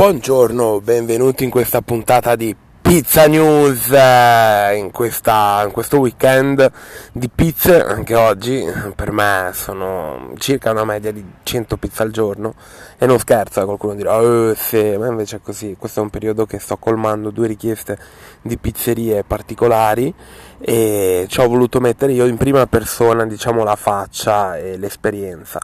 Buongiorno, benvenuti in questa puntata di Pizza News, eh, in, questa, in, questo weekend di pizze, anche oggi per me sono circa una media di 100 pizze al giorno. E non scherzo, eh, qualcuno dirà, oh, sì, ma invece è così, questo è un periodo che sto colmando due richieste di pizzerie particolari e ci ho voluto mettere io in prima persona diciamo la faccia e l'esperienza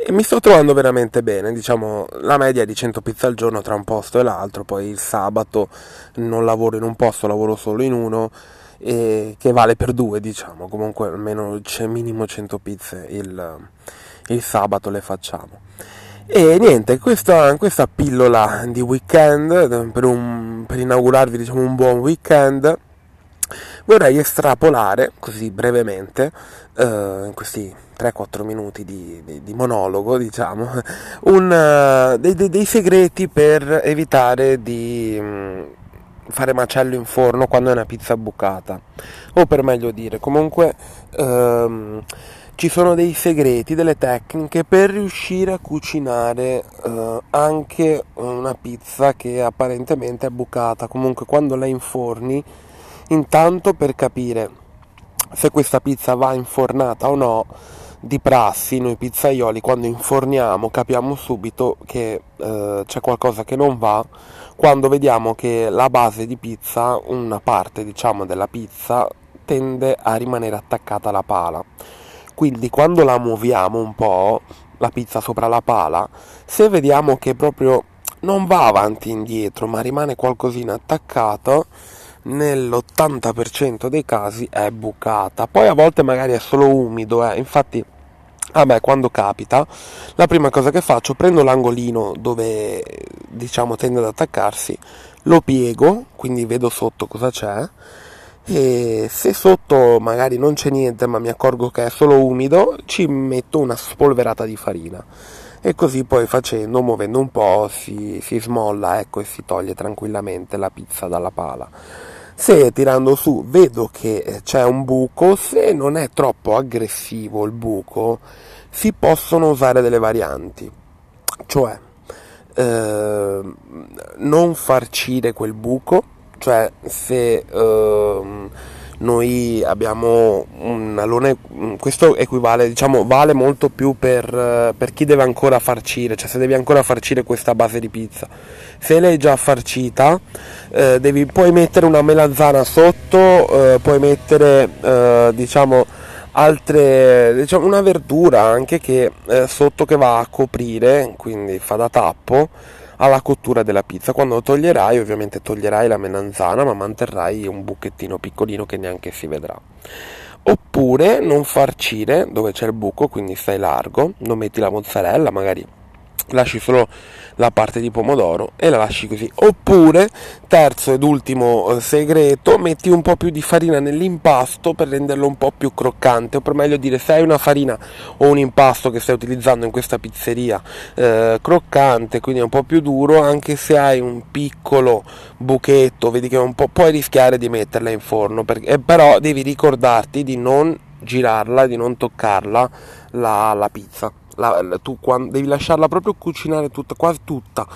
e mi sto trovando veramente bene, diciamo la media è di 100 pizze al giorno tra un posto e l'altro, poi il sabato non lavoro in un posto, lavoro solo in uno, e che vale per due diciamo, comunque almeno c'è minimo 100 pizze il, il sabato le facciamo. E niente, questa, questa pillola di weekend per, un, per inaugurarvi diciamo, un buon weekend vorrei estrapolare così brevemente uh, in questi 3-4 minuti di, di, di, monologo diciamo un, uh, dei, dei, segreti per evitare di um, fare macello in forno quando è una pizza bucata. O per meglio dire comunque um, ci sono dei segreti, delle tecniche per riuscire a cucinare uh, anche una pizza che apparentemente è bucata. Comunque quando la inforni Intanto per capire se questa pizza va infornata o no, di prassi noi pizzaioli quando inforniamo capiamo subito che eh, c'è qualcosa che non va quando vediamo che la base di pizza, una parte diciamo della pizza, tende a rimanere attaccata alla pala. Quindi quando la muoviamo un po', la pizza sopra la pala, se vediamo che proprio non va avanti e indietro ma rimane qualcosina attaccato, nell'80% dei casi è bucata. Poi a volte magari è solo umido, eh. infatti a quando capita, la prima cosa che faccio, prendo l'angolino dove diciamo tende ad attaccarsi, lo piego, quindi vedo sotto cosa c'è e se sotto magari non c'è niente ma mi accorgo che è solo umido, ci metto una spolverata di farina e così poi facendo, muovendo un po' si, si smolla ecco, e si toglie tranquillamente la pizza dalla pala. Se tirando su vedo che c'è un buco, se non è troppo aggressivo il buco, si possono usare delle varianti, cioè eh, non farcire quel buco, cioè se eh, noi abbiamo un alone, questo equivale, diciamo, vale molto più per, per, chi deve ancora farcire, cioè se devi ancora farcire questa base di pizza. Se l'hai già farcita, eh, devi, puoi mettere una melanzana sotto, eh, puoi mettere, eh, diciamo, altre, diciamo, una verdura anche che eh, sotto che va a coprire, quindi fa da tappo alla cottura della pizza. Quando lo toglierai, ovviamente toglierai la melanzana, ma manterrai un buchettino piccolino che neanche si vedrà. Oppure non farcire dove c'è il buco, quindi stai largo, non metti la mozzarella, magari lasci solo la parte di pomodoro e la lasci così. Oppure, terzo ed ultimo eh, segreto, metti un po' più di farina nell'impasto per renderlo un po' più croccante, o per meglio dire, se hai una farina o un impasto che stai utilizzando in questa pizzeria eh, croccante, quindi un po' più duro, anche se hai un piccolo buchetto, vedi che un po' puoi rischiare di metterla in forno, perché, eh, però devi ricordarti di non girarla, di non toccarla la, la pizza la, la, tu quando, devi lasciarla proprio cucinare tutta, quasi tutta,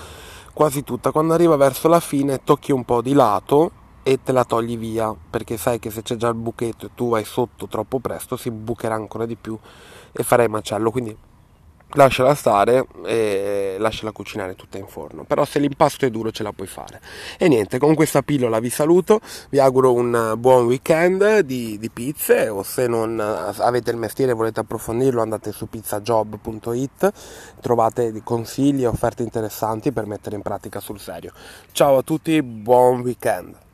quasi tutta. Quando arriva verso la fine tocchi un po' di lato e te la togli via, perché sai che se c'è già il buchetto e tu vai sotto troppo presto si bucherà ancora di più e farai macello. Quindi lasciala stare e lasciala cucinare tutta in forno. Però se l'impasto è duro ce la puoi fare. E niente, con questa pillola vi saluto, vi auguro un buon weekend di, di pizze o se non avete il mestiere e volete approfondirlo andate su pizzajob.it, trovate consigli e offerte interessanti per mettere in pratica sul serio. Ciao a tutti, buon weekend!